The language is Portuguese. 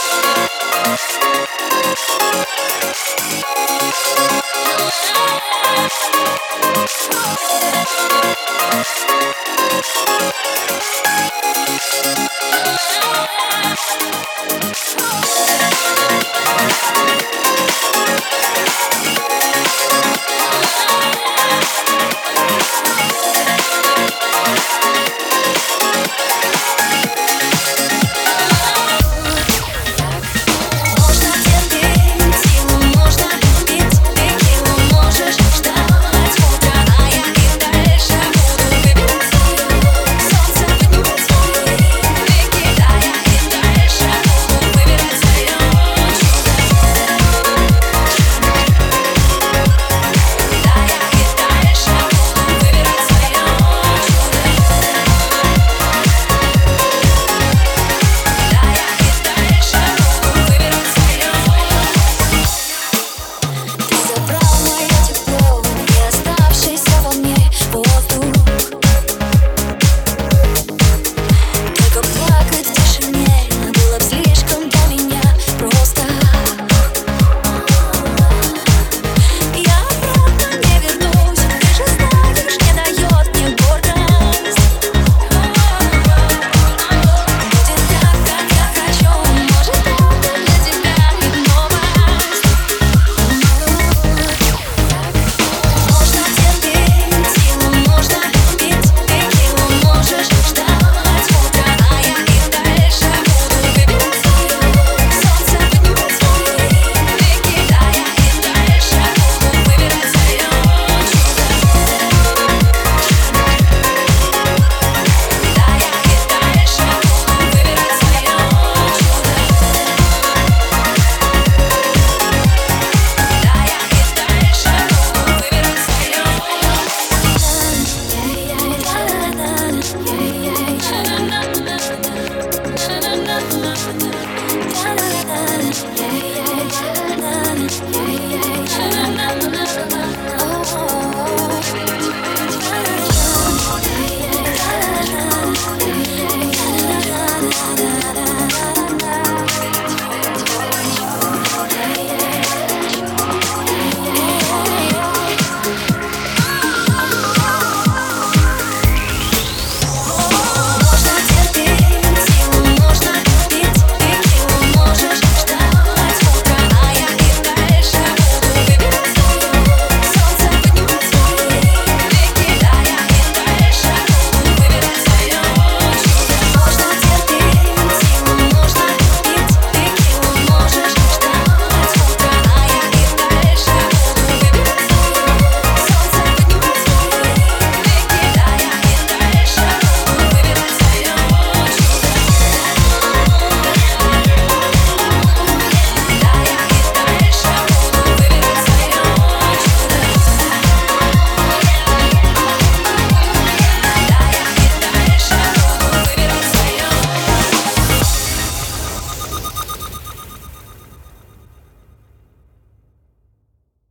Música